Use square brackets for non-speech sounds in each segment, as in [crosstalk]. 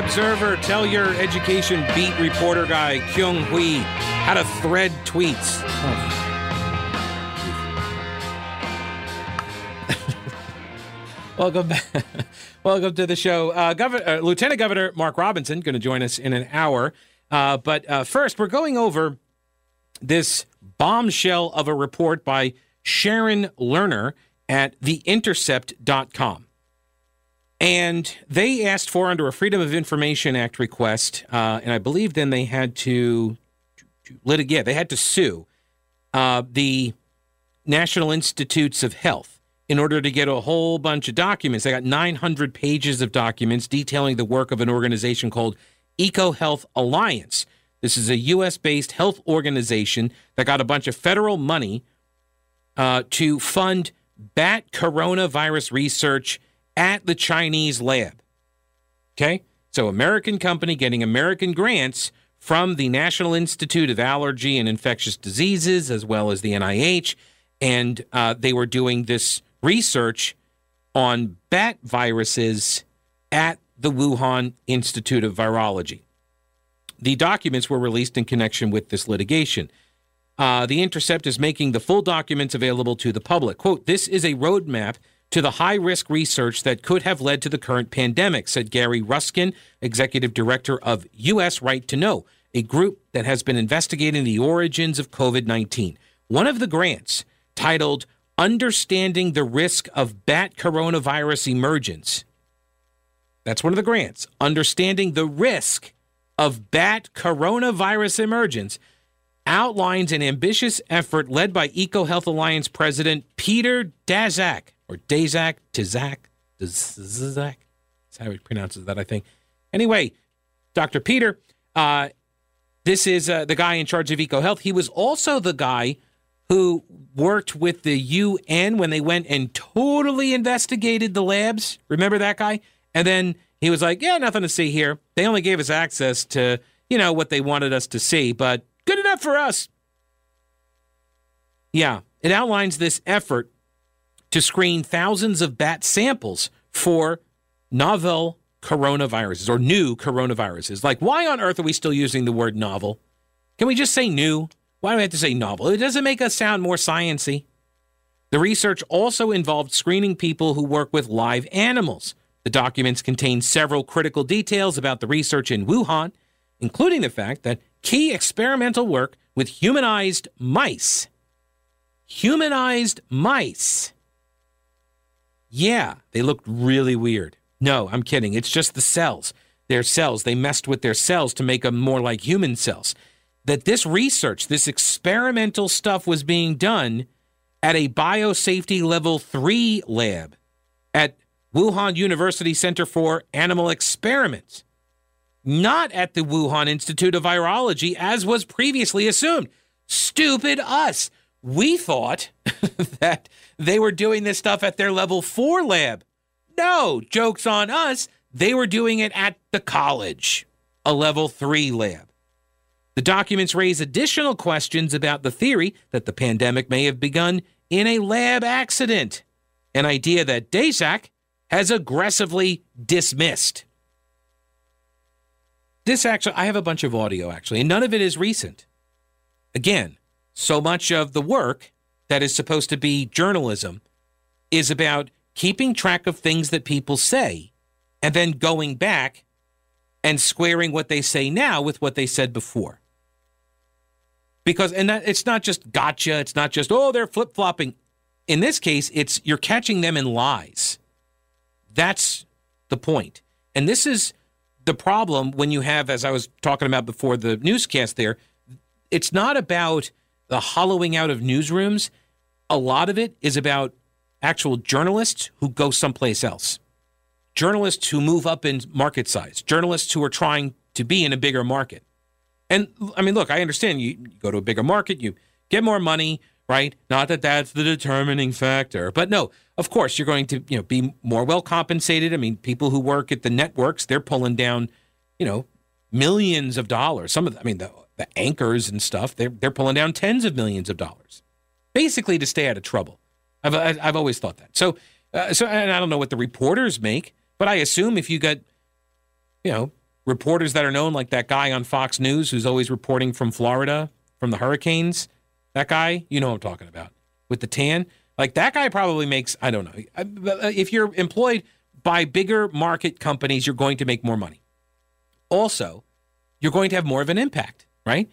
Observer, tell your education beat reporter guy, Keung Hui, how to thread tweets. [laughs] Welcome back. [laughs] Welcome to the show. Uh, uh, Lieutenant Governor Mark Robinson going to join us in an hour. Uh, but uh, first, we're going over this bombshell of a report by Sharon Lerner at theintercept.com. And they asked for, under a Freedom of Information Act request, uh, and I believe then they had to, litigate, yeah, they had to sue uh, the National Institutes of Health in order to get a whole bunch of documents. They got 900 pages of documents detailing the work of an organization called EcoHealth Alliance. This is a U.S. based health organization that got a bunch of federal money uh, to fund bat coronavirus research at the Chinese lab. Okay? So, American company getting American grants from the National Institute of Allergy and Infectious Diseases, as well as the NIH. And uh, they were doing this research on bat viruses at the Wuhan Institute of Virology. The documents were released in connection with this litigation. Uh, the Intercept is making the full documents available to the public. Quote, this is a roadmap to the high risk research that could have led to the current pandemic, said Gary Ruskin, executive director of U.S. Right to Know, a group that has been investigating the origins of COVID 19. One of the grants, titled Understanding the Risk of Bat Coronavirus Emergence. That's one of the grants. Understanding the Risk of Bat Coronavirus Emergence outlines an ambitious effort led by EcoHealth Alliance President Peter Daszak, or Daszak, Tizak, Daszak. That's how he pronounces that, I think. Anyway, Dr. Peter, uh, this is uh, the guy in charge of EcoHealth. He was also the guy who worked with the UN when they went and totally investigated the labs. Remember that guy? And then he was like, "Yeah, nothing to see here. They only gave us access to, you know, what they wanted us to see, but good enough for us." Yeah, it outlines this effort to screen thousands of bat samples for novel coronaviruses or new coronaviruses. Like, why on earth are we still using the word novel? Can we just say new? Why do we have to say novel? It doesn't make us sound more sciency. The research also involved screening people who work with live animals. The documents contain several critical details about the research in Wuhan, including the fact that key experimental work with humanized mice. Humanized mice. Yeah, they looked really weird. No, I'm kidding. It's just the cells. Their cells. They messed with their cells to make them more like human cells that this research, this experimental stuff was being done at a biosafety level three lab at Wuhan University Center for Animal Experiments, not at the Wuhan Institute of Virology, as was previously assumed. Stupid us. We thought [laughs] that they were doing this stuff at their level four lab. No, joke's on us. They were doing it at the college, a level three lab. The documents raise additional questions about the theory that the pandemic may have begun in a lab accident, an idea that Daszak has aggressively dismissed. This actually, I have a bunch of audio actually, and none of it is recent. Again, so much of the work that is supposed to be journalism is about keeping track of things that people say and then going back and squaring what they say now with what they said before because and that, it's not just gotcha. It's not just oh they're flip flopping. In this case, it's you're catching them in lies. That's the point. And this is the problem when you have, as I was talking about before the newscast there, it's not about the hollowing out of newsrooms. A lot of it is about actual journalists who go someplace else, journalists who move up in market size, journalists who are trying to be in a bigger market. And I mean, look, I understand you, go to a bigger market, you get more money, right? Not that that's the determining factor, but no, of course you're going to you know be more well compensated. I mean, people who work at the networks, they're pulling down, you know, millions of dollars. Some of the, I mean the the anchors and stuff, they're they're pulling down tens of millions of dollars, basically to stay out of trouble. I've I've always thought that. So uh, so and I don't know what the reporters make, but I assume if you got you know, reporters that are known, like that guy on Fox News who's always reporting from Florida from the hurricanes. That guy, you know I'm talking about, with the tan. Like that guy probably makes, I don't know. Uh, if you're employed by bigger market companies, you're going to make more money. Also, you're going to have more of an impact, right?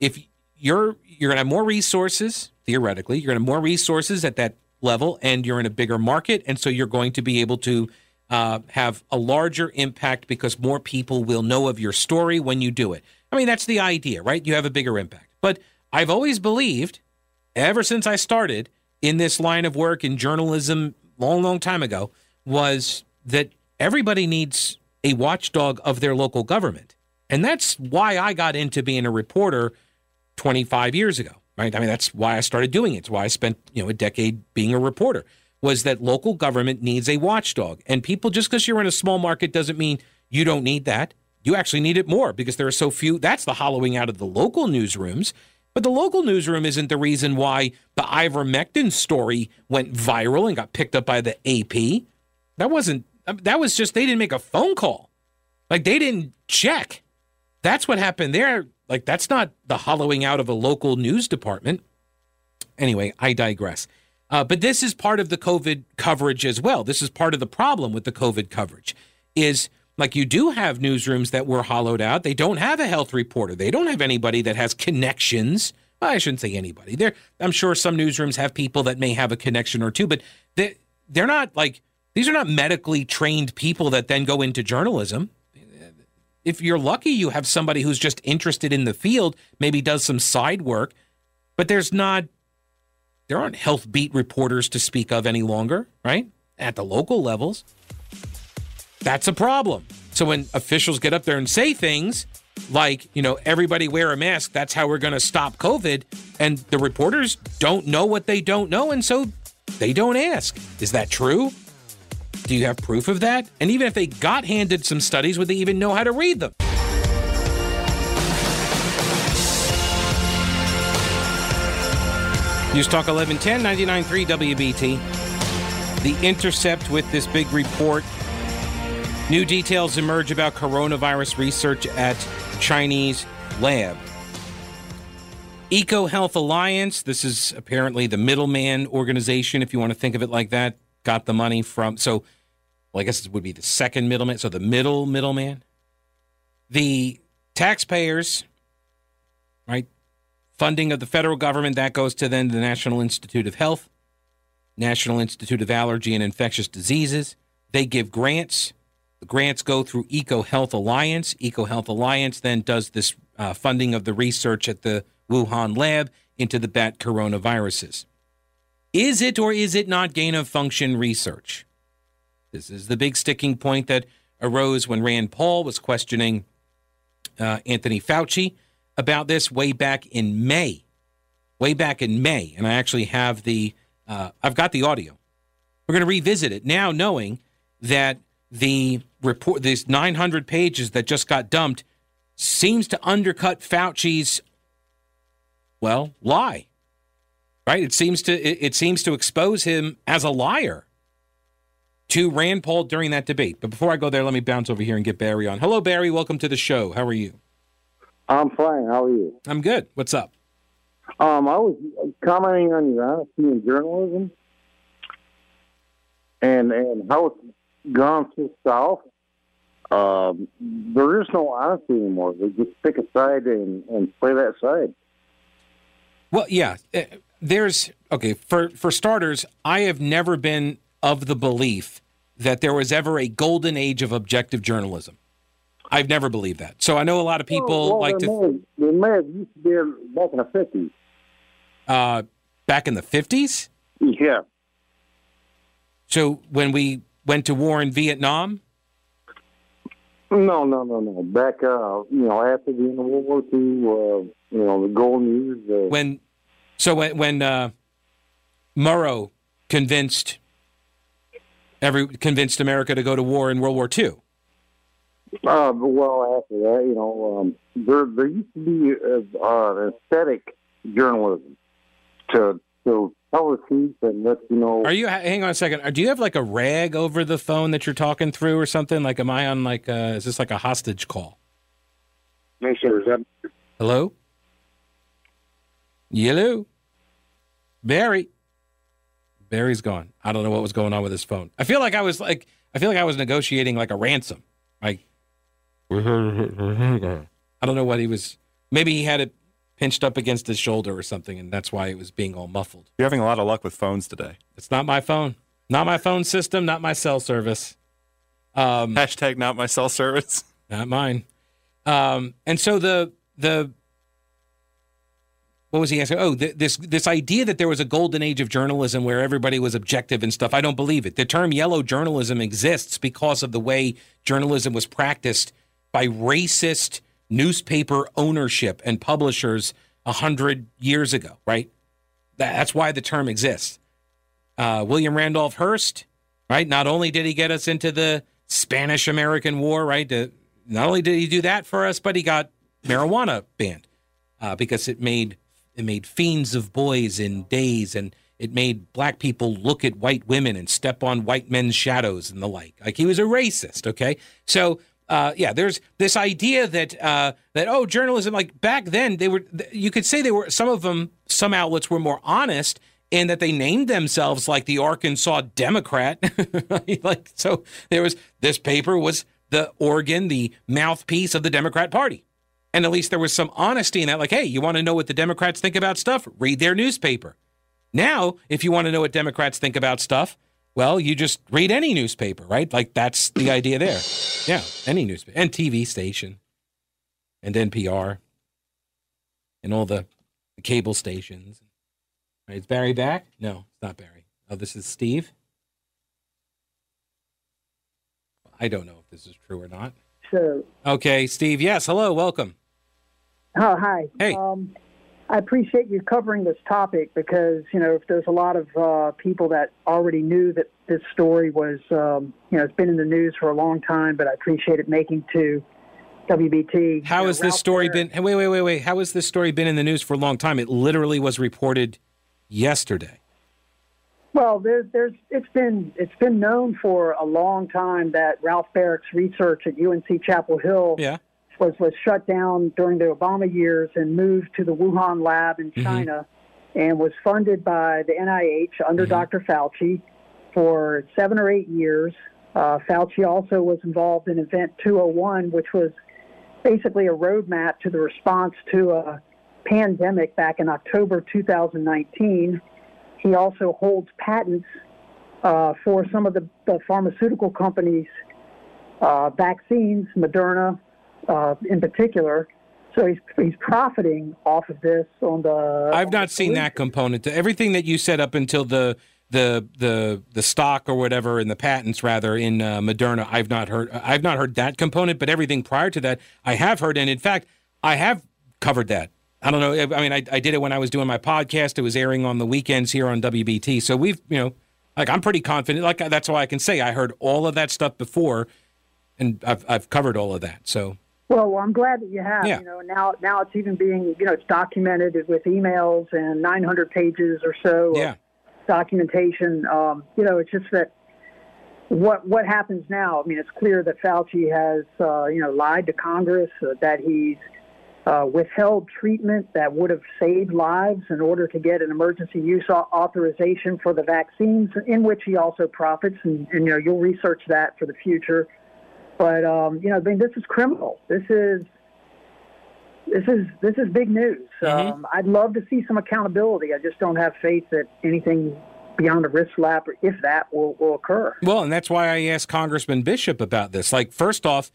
If you're you're going to have more resources theoretically, you're going to have more resources at that level, and you're in a bigger market, and so you're going to be able to uh, have a larger impact because more people will know of your story when you do it. I mean, that's the idea, right? You have a bigger impact. But I've always believed, ever since I started in this line of work in journalism, long, long time ago, was that everybody needs a watchdog of their local government. And that's why I got into being a reporter 25 years ago, right? I mean, that's why I started doing it. It's why I spent, you know, a decade being a reporter was that local government needs a watchdog. And people, just because you're in a small market doesn't mean you don't need that. You actually need it more because there are so few. That's the hollowing out of the local newsrooms. But the local newsroom isn't the reason why the ivermectin story went viral and got picked up by the AP. That wasn't, that was just, they didn't make a phone call. Like they didn't check. That's what happened there. Like that's not the hollowing out of a local news department. Anyway, I digress. Uh, but this is part of the COVID coverage as well. This is part of the problem with the COVID coverage is like you do have newsrooms that were hollowed out. They don't have a health reporter. They don't have anybody that has connections. Well, I shouldn't say anybody. There, I'm sure some newsrooms have people that may have a connection or two, but they they're not like these are not medically trained people that then go into journalism. If you're lucky, you have somebody who's just interested in the field, maybe does some side work, but there's not there aren't health beat reporters to speak of any longer, right? At the local levels. That's a problem. So when officials get up there and say things like, you know, everybody wear a mask, that's how we're going to stop COVID, and the reporters don't know what they don't know, and so they don't ask. Is that true? Do you have proof of that? And even if they got handed some studies, would they even know how to read them? News Talk 1110, 99.3 WBT. The Intercept with this big report New details emerge about coronavirus research at Chinese lab. Eco Health Alliance, this is apparently the middleman organization, if you want to think of it like that, got the money from, so, well, I guess it would be the second middleman, so the middle middleman. The taxpayers, right, funding of the federal government, that goes to then the National Institute of Health, National Institute of Allergy and Infectious Diseases. They give grants the grants go through Eco Health Alliance. Eco Health Alliance then does this uh, funding of the research at the Wuhan lab into the bat coronaviruses. Is it or is it not gain of function research? This is the big sticking point that arose when Rand Paul was questioning uh, Anthony Fauci about this way back in May. Way back in May. And I actually have the, uh, I've got the audio. We're going to revisit it now, knowing that the report, these 900 pages that just got dumped, seems to undercut Fauci's, well, lie. Right? It seems to it, it seems to expose him as a liar to Rand Paul during that debate. But before I go there, let me bounce over here and get Barry on. Hello, Barry. Welcome to the show. How are you? I'm fine. How are you? I'm good. What's up? Um, I was commenting on your honesty in journalism, and and how it's gone so south. Um, there is no honesty anymore. They just pick a side and, and play that side. Well, yeah. Eh, there's okay for for starters. I have never been of the belief that there was ever a golden age of objective journalism. I've never believed that. So I know a lot of people well, well, like to. May, they may have used to be back in the fifties. Uh, back in the fifties. Yeah. So when we went to war in Vietnam? No, no, no, no. Back, uh, you know, after the end of World War II, uh, you know, the golden years. Uh, when, so when, when uh, Murrow convinced every convinced America to go to war in World War II. Uh, well, after that, you know, um, there there used to be uh, uh, aesthetic journalism to to tell the truth and let you know. Are you? Hang on a second. Do you have like a rag over the phone that you're talking through or something? Like, am I on like? Uh, is this like a hostage call? No, sir. Is that Hello. Hello. Barry. Barry's gone. I don't know what was going on with his phone. I feel like I was like I feel like I was negotiating like a ransom. Like I don't know what he was. Maybe he had it pinched up against his shoulder or something, and that's why it was being all muffled. You're having a lot of luck with phones today. It's not my phone, not my phone system, not my cell service. Um, Hashtag not my cell service. not mine. Um, and so the the what was he asking? Oh, th- this this idea that there was a golden age of journalism where everybody was objective and stuff. I don't believe it. The term yellow journalism exists because of the way journalism was practiced by racist newspaper ownership and publishers a hundred years ago. Right. That's why the term exists. Uh, William Randolph Hearst, right? Not only did he get us into the Spanish American War, right? The, not only did he do that for us, but he got marijuana banned uh, because it made it made fiends of boys in days, and it made black people look at white women and step on white men's shadows and the like. Like he was a racist. Okay, so. Uh, yeah, there's this idea that uh, that oh, journalism like back then they were you could say they were some of them some outlets were more honest in that they named themselves like the Arkansas Democrat. [laughs] like so, there was this paper was the organ, the mouthpiece of the Democrat Party. And at least there was some honesty in that. Like, hey, you want to know what the Democrats think about stuff? Read their newspaper. Now, if you want to know what Democrats think about stuff, well, you just read any newspaper, right? Like, that's the idea there. Yeah, any newspaper and TV station and NPR and all the, the cable stations. Right, is Barry back? No, it's not Barry. Oh, this is Steve. I don't know if this is true or not. So, Okay, Steve. Yes, hello, welcome. Oh, hi. Hey. Um, I appreciate you covering this topic because, you know, if there's a lot of uh, people that already knew that this story was, um, you know, it's been in the news for a long time, but I appreciate it making to WBT. How You know, has this story been? Wait, wait, wait, wait. How has this story been in the news for a long time? It literally was reported yesterday. Well, there's, there's, it's been, it's been known for a long time that Ralph Baric's research at UNC Chapel Hill Yeah. Was was shut down during the Obama years and moved to the Wuhan lab in China, and was funded by the NIH under Dr. Fauci for seven or eight years. Uh, Fauci also was involved in Event 201, which was basically a roadmap to the response to a pandemic back in October 2019. He also holds patents uh, for some of the, the pharmaceutical companies' uh, vaccines, Moderna uh, in particular. So he's he's profiting off of this on the. I've on not the seen that component. To everything that you said up until the the the the stock or whatever and the patents rather in uh, Moderna, I've not heard. I've not heard that component, but everything prior to that, I have heard. And in fact, I have covered that. I don't know. I mean, I, I did it when I was doing my podcast. It was airing on the weekends here on WBT. So we've, you know, like I'm pretty confident. Like that's all I can say. I heard all of that stuff before, and I've I've covered all of that. So Well, well, I'm glad that you have. Yeah. You know, now now it's even being you know it's documented with emails and 900 pages or so yeah, of documentation. Um, you know, it's just that what what happens now. I mean, it's clear that Fauci has uh, you know lied to Congress uh, that he's uh, withheld treatment that would have saved lives in order to get an emergency use au- authorization for the vaccines, in which he also profits. And, and you know, you'll research that for the future. But um, you know, I mean, this is criminal. This is this is this is big news. Mhm. Um, I'd love to see some accountability. I just don't have faith that anything beyond a wrist slap, if that, will, will occur. Well, and that's why I asked Congressman Bishop about this. Like, first off,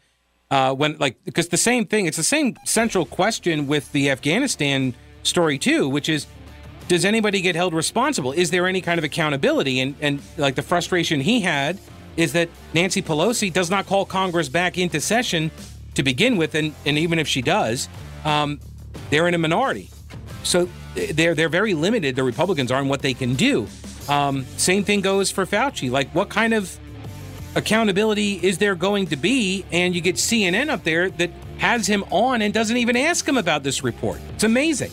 uh, when like because the same thing, it's the same central question with the Afghanistan story too, which is, does anybody get held responsible? Is there any kind of accountability? And and like the frustration he had is that Nancy Pelosi does not call Congress back into session to begin with, and and even if she does, um, they're in a minority. So they're they're very limited. The Republicans are in what they can do. Um, same thing goes for Fauci. Like, what kind of accountability is there going to be? And you get CNN up there that has him on and doesn't even ask him about this report. It's amazing.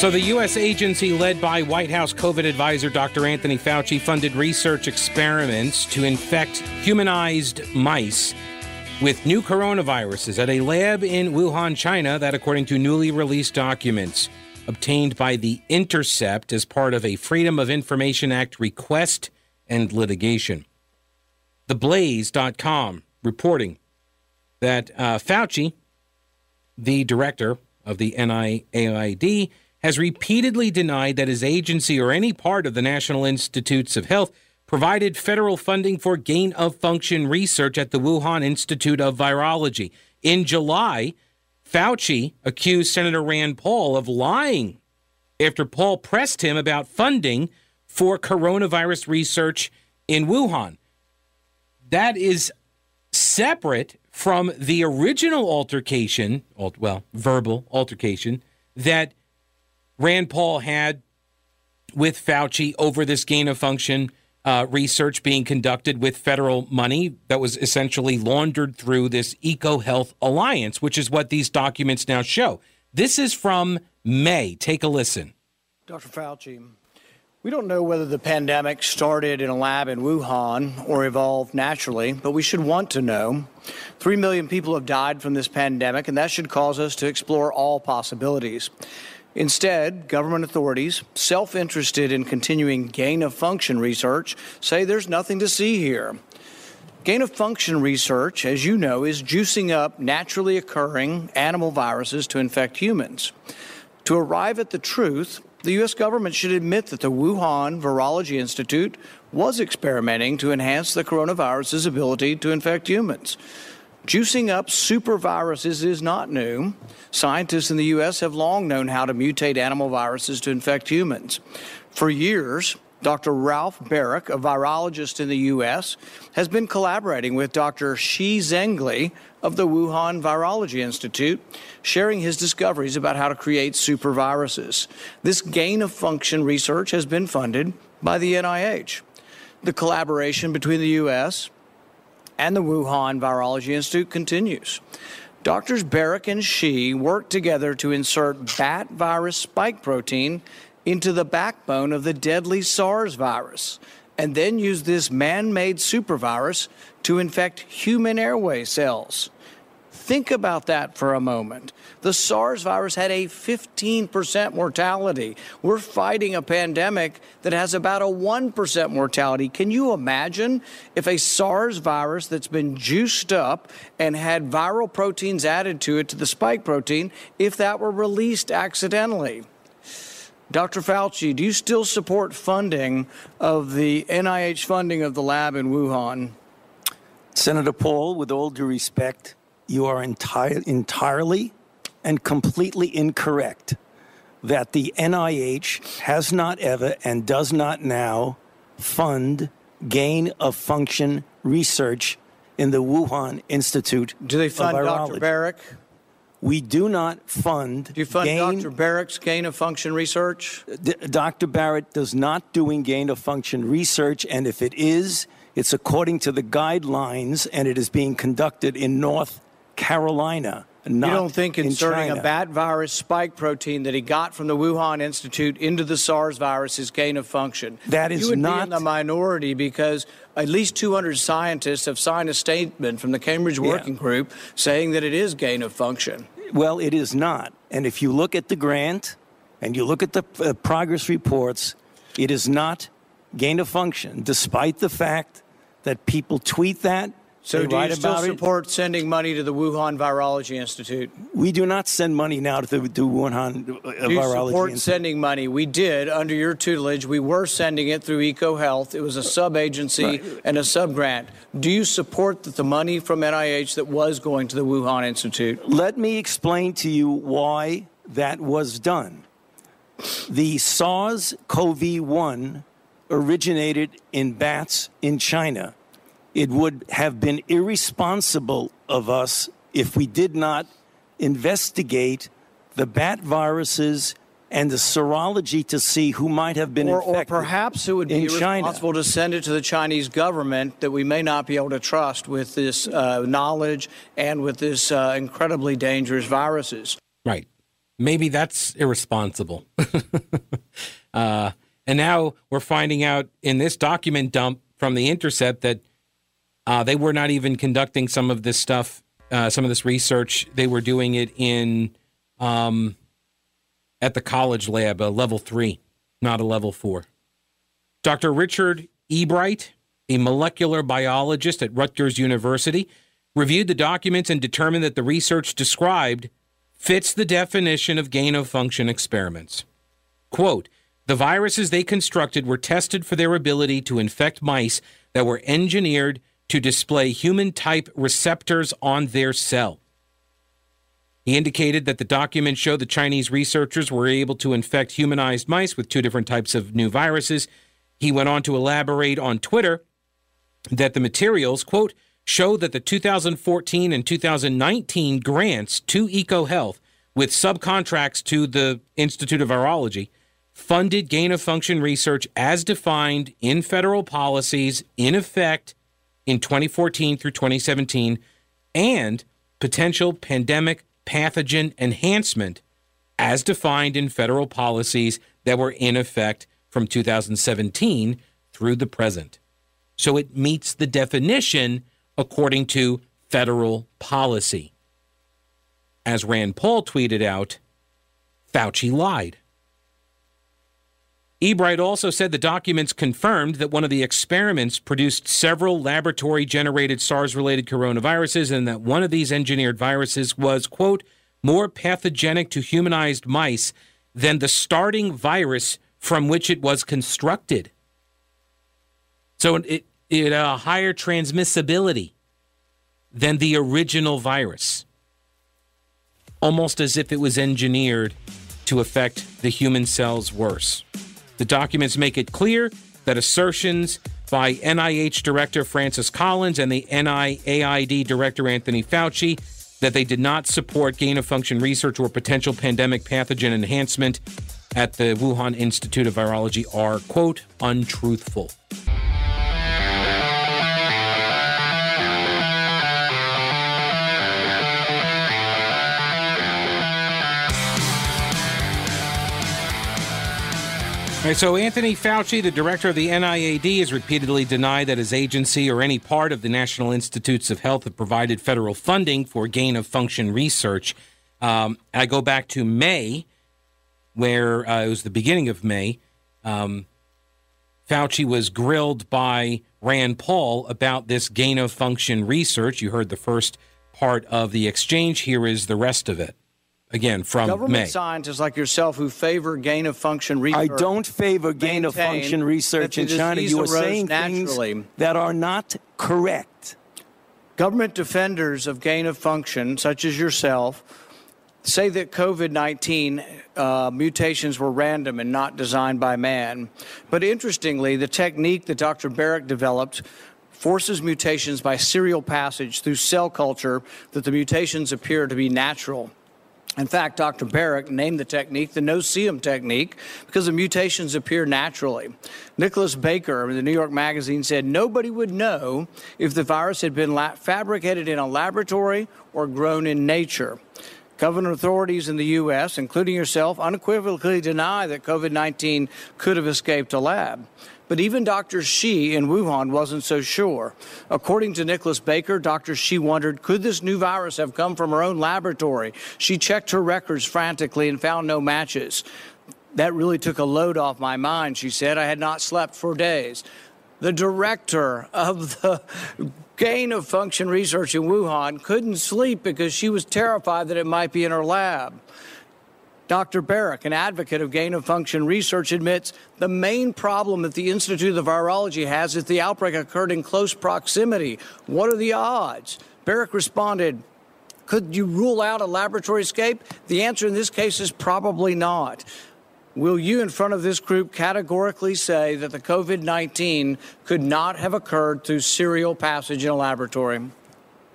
So, the U.S. agency led by White House COVID advisor Dr. Anthony Fauci funded research experiments to infect humanized mice with new coronaviruses at a lab in Wuhan, China, that, according to newly released documents obtained by The Intercept as part of a Freedom of Information Act request and litigation. TheBlaze.com reporting that uh, Fauci, the director of the NIAID, has repeatedly denied that his agency or any part of the National Institutes of Health provided federal funding for gain of function research at the Wuhan Institute of Virology. In July, Fauci accused Senator Rand Paul of lying after Paul pressed him about funding for coronavirus research in Wuhan. That is separate from the original altercation, well, verbal altercation, that Rand Paul had with Fauci over this gain of function uh, research being conducted with federal money that was essentially laundered through this EcoHealth Alliance, which is what these documents now show. This is from May. Take a listen. Dr. Fauci, we don't know whether the pandemic started in a lab in Wuhan or evolved naturally, but we should want to know. Three million people have died from this pandemic, and that should cause us to explore all possibilities. Instead, government authorities, self interested in continuing gain of function research, say there's nothing to see here. Gain of function research, as you know, is juicing up naturally occurring animal viruses to infect humans. To arrive at the truth, the U.S. government should admit that the Wuhan Virology Institute was experimenting to enhance the coronavirus's ability to infect humans. Juicing up superviruses is not new. Scientists in the U.S. have long known how to mutate animal viruses to infect humans. For years, Dr. Ralph Baric, a virologist in the U.S., has been collaborating with Dr. Shi Zhengli of the Wuhan Virology Institute, sharing his discoveries about how to create superviruses. This gain of function research has been funded by the NIH. The collaboration between the U.S., and the Wuhan Virology Institute continues. Doctors Baric and Shi worked together to insert bat virus spike protein into the backbone of the deadly SARS virus and then use this man made supervirus to infect human airway cells. Think about that for a moment. The SARS virus had a 15% mortality. We're fighting a pandemic that has about a 1% mortality. Can you imagine if a SARS virus that's been juiced up and had viral proteins added to it, to the spike protein, if that were released accidentally? Dr. Fauci, do you still support funding of the NIH funding of the lab in Wuhan? Senator Paul, with all due respect, you are entire, entirely and completely incorrect that the NIH has not ever and does not now fund gain of function research in the Wuhan Institute. Do they fund Dr. Baric? We do not fund. Do you fund gain, Dr. Baric's gain of function research? D- Dr. Barrett does not doing gain of function research, and if it is, it's according to the guidelines, and it is being conducted in North Carolina. Not you don't think inserting in a bat virus spike protein that he got from the Wuhan Institute into the SARS virus is gain of function? That is you would not be in the minority because at least 200 scientists have signed a statement from the Cambridge Working yeah. Group saying that it is gain of function. Well, it is not. And if you look at the grant and you look at the uh, progress reports, it is not gain of function, despite the fact that people tweet that so, do you still support it. sending money to the Wuhan Virology Institute? We do not send money now to the to Wuhan uh, do you support Institute. sending money? We did under your tutelage. We were sending it through EcoHealth. It was a sub agency right. and a sub grant. Do you support that the money from NIH that was going to the Wuhan Institute? Let me explain to you why that was done. The SARS CoV 1 originated in bats in China it would have been irresponsible of us if we did not investigate the bat viruses and the serology to see who might have been or, infected. Or perhaps it would be responsible to send it to the Chinese government that we may not be able to trust with this uh, knowledge and with this uh, incredibly dangerous viruses. Right. maybe that's irresponsible. [laughs] uh, and now we're finding out in this document dump from The Intercept that uh, they were not even conducting some of this stuff, uh, some of this research. They were doing it in um, at the college lab, a level three, not a level four. Dr. Richard Ebright, a molecular biologist at Rutgers University, reviewed the documents and determined that the research described fits the definition of gain of function experiments. Quote, the viruses they constructed were tested for their ability to infect mice that were engineered to display human type receptors on their cell. He indicated that the document showed the Chinese researchers were able to infect humanized mice with two different types of new viruses. He went on to elaborate on Twitter that the materials, quote, show that the 2014 and 2019 grants to EcoHealth with subcontracts to the Institute of Virology funded gain of function research as defined in federal policies in effect in 2014 through 2017 and potential pandemic pathogen enhancement as defined in federal policies that were in effect from 2017 through the present. So it meets the definition according to federal policy. As Rand Paul tweeted out, Fauci lied. Ebright also said the documents confirmed that one of the experiments produced several laboratory generated SARS related coronaviruses and that one of these engineered viruses was, quote, more pathogenic to humanized mice than the starting virus from which it was constructed. So it, it had uh, a higher transmissibility than the original virus, almost as if it was engineered to affect the human cells worse. The documents make it clear that assertions by NIH Director Francis Collins and the NIAID Director Anthony Fauci that they did not support gain of function research or potential pandemic pathogen enhancement at the Wuhan Institute of Virology are, quote, untruthful. So Anthony Fauci, the director of the NIAID, has repeatedly denied that his agency or any part of the National Institutes of Health have provided federal funding for gain of function research. Um, I go back to May, where uh, it was the beginning of May. Um, Fauci was grilled by Rand Paul about this gain of function research. You heard the first part of the exchange. Here is the rest of it again from Government May. scientists like yourself who favor gain of function research. I don't favor gain of function research in China. You are saying naturally. things that are not correct. Government defenders of gain of function, such as yourself, say that COVID 19 uh, mutations were random and not designed by man. But interestingly, the technique that Dr. Baric developed forces mutations by serial passage through cell culture that the mutations appear to be natural. In fact, Dr. Baric named the technique the no-see-um technique because the mutations appear naturally. Nicholson Baker of the New York Magazine said nobody would know if the virus had been fabricated in a laboratory or grown in nature. Government authorities in the U.S., including yourself, unequivocally deny that COVID 19 could have escaped a lab. But even Dr. Shi in Wuhan wasn't so sure. According to Nicholson Baker, Dr. Shi wondered could this new virus have come from her own laboratory? She checked her records frantically and found no matches. That really took a load off my mind, she said. I had not slept for days. The director of the gain of function research in Wuhan couldn't sleep because she was terrified that it might be in her lab. Dr. Baric, an advocate of gain of function research, admits the main problem that the Institute of Virology has is the outbreak occurred in close proximity. What are the odds? Baric responded, Could you rule out a laboratory escape? The answer in this case is probably not. Will you, in front of this group, categorically say that the COVID 19 could not have occurred through serial passage in a laboratory?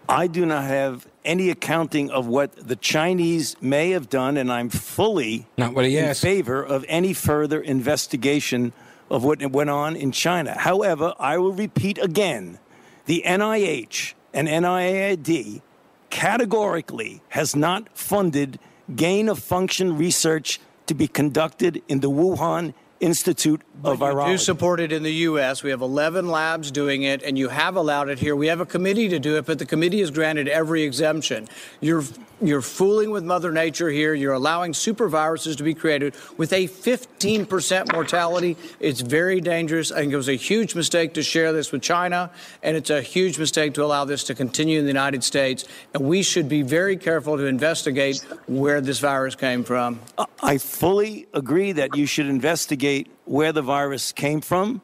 I do not have any accounting of what the Chinese may have done, and I'm fully Not what he in asked. favor of any further investigation of what went on in China. However, I will repeat again the NIH and NIAID categorically has not funded gain of function research to be conducted in the Wuhan Institute of You Virology. do support it in the U.S. We have 11 labs doing it, and you have allowed it here. We have a committee to do it, but the committee has granted every exemption. You're you're fooling with Mother Nature here. You're allowing superviruses to be created with a 15% mortality. It's very dangerous. I think it was a huge mistake to share this with China, and it's a huge mistake to allow this to continue in the United States. And we should be very careful to investigate where this virus came from. I fully agree that you should investigate where the virus came from.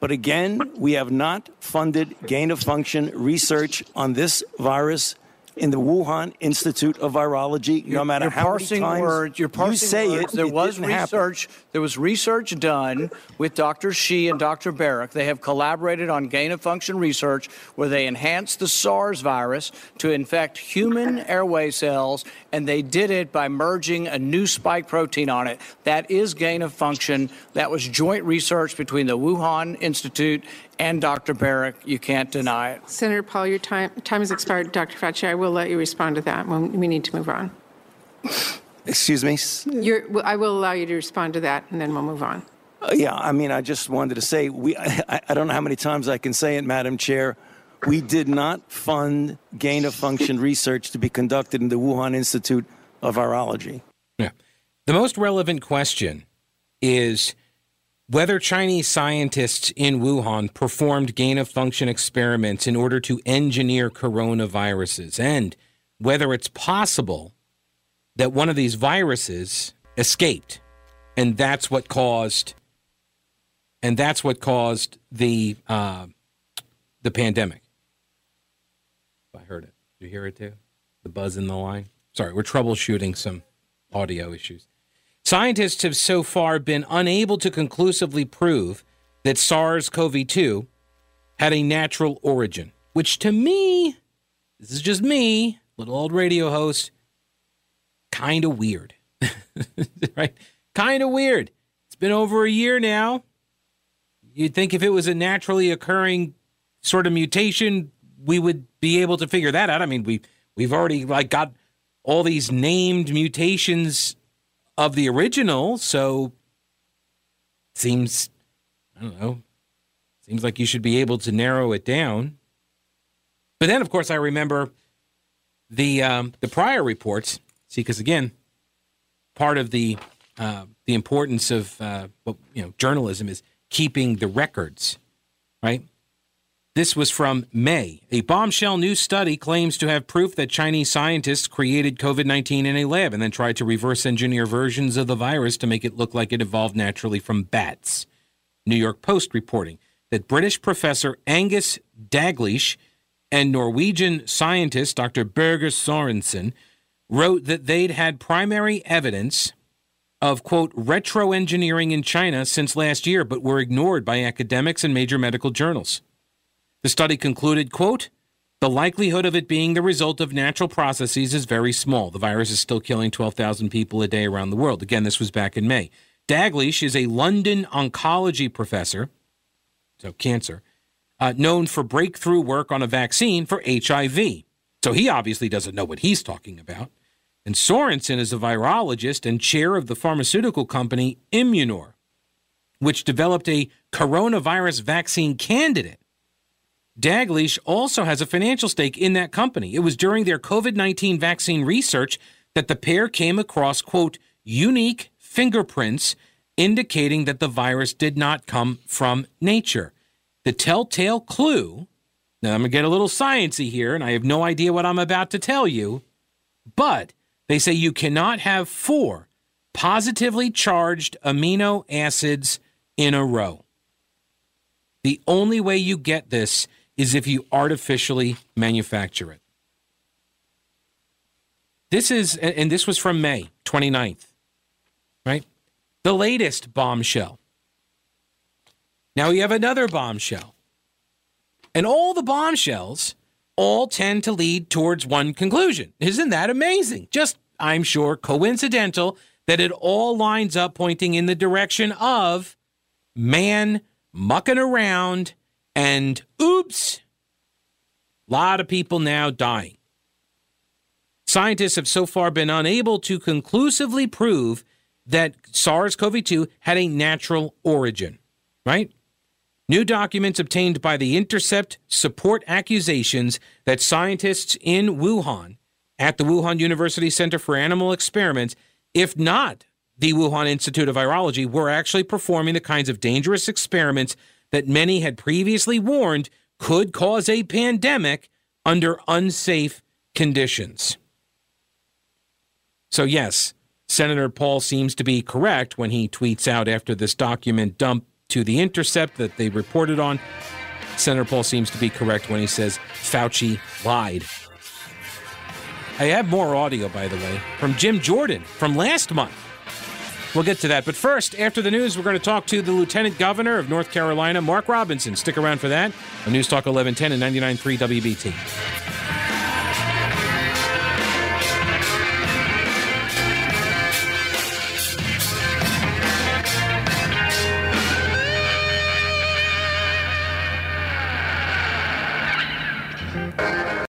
But again, we have not funded gain of function research on this virus in the Wuhan Institute of Virology, no matter you're how many times words. You're parsing you say words. it. There it was didn't happen. research. There was research done with Dr. Shi and Dr. Baric. They have collaborated on gain of function research where they enhanced the SARS virus to infect human airway cells, and they did it by merging a new spike protein on it. That is gain of function. That was joint research between the Wuhan Institute and Dr. Baric. You can't deny it. Senator Paul, your time, time has expired. Dr. Fauci, I will let you respond to that when we need to move on. Excuse me. You're, I will allow you to respond to that, and then we'll move on. Uh, yeah, I mean, I just wanted to say we. [laughs] I, I don't know how many times I can say it, Madam Chair. We did not fund gain of function research to be conducted in the Wuhan Institute of Virology. Yeah. The most relevant question is whether Chinese scientists in Wuhan performed gain of function experiments in order to engineer coronaviruses and whether it's possible that one of these viruses escaped and that's what caused and that's what caused the uh, the pandemic. I heard it. Did you hear it too? The buzz in the line. Sorry, we're troubleshooting some audio issues. Scientists have so far been unable to conclusively prove that SARS CoV 2 had a natural origin, which to me, this is just me, little old radio host, kind of weird. [laughs] right? Kind of weird. It's been over a year now. You'd think if it was a naturally occurring sort of mutation, we would be able to figure that out. I mean, we we've already like got all these named mutations of the original, so seems I don't know. Seems like you should be able to narrow it down. But then, of course, I remember the um, the prior reports. See, because again, part of the uh, the importance of uh, you know journalism is keeping the records, right? This was from May. A bombshell new study claims to have proof that Chinese scientists created COVID 19 in a lab and then tried to reverse engineer versions of the virus to make it look like it evolved naturally from bats. New York Post reporting that British professor Angus Dalgleish and Norwegian scientist Dr. Birger Sorensen wrote that they'd had primary evidence of, quote, retroengineering in China since last year, but were ignored by academics and major medical journals. The study concluded, quote, the likelihood of it being the result of natural processes is very small. The virus is still killing 12,000 people a day around the world. Again, this was back in May. Dalgleish is a London oncology professor, so cancer, uh, known for breakthrough work on a vaccine for HIV. So he obviously doesn't know what he's talking about. And Sorensen is a virologist and chair of the pharmaceutical company Immunor, which developed a coronavirus vaccine candidate. Dalgleish also has a financial stake in that company. It was during their COVID 19 vaccine research that the pair came across, quote, unique fingerprints indicating that the virus did not come from nature. The telltale clue, now I'm going to get a little sciency here, and I have no idea what I'm about to tell you, but they say you cannot have four positively charged amino acids in a row. The only way you get this is if you artificially manufacture it. This is, and this was from May 29th, right? The latest bombshell. Now we have another bombshell. And all the bombshells all tend to lead towards one conclusion. Isn't that amazing? Just, I'm sure, coincidental that it all lines up pointing in the direction of man mucking around and oops, a lot of people now dying. scientists have so far been unable to conclusively prove that SARS CoV 2 had a natural origin, right? New documents obtained by The Intercept support accusations that scientists in Wuhan, at the Wuhan University Center for Animal Experiments, if not the Wuhan Institute of Virology, were actually performing the kinds of dangerous experiments that many had previously warned could cause a pandemic under unsafe conditions. So, yes, Senator Paul seems to be correct when he tweets out after this document dump to The Intercept that they reported on. Senator Paul seems to be correct when he says Fauci lied. I have more audio, by the way, from Jim Jordan from last month. We'll get to that. But first, after the news, we're going to talk to the Lieutenant Governor of North Carolina, Mark Robinson. Stick around for that on News Talk 1110 and 99.3 WBT.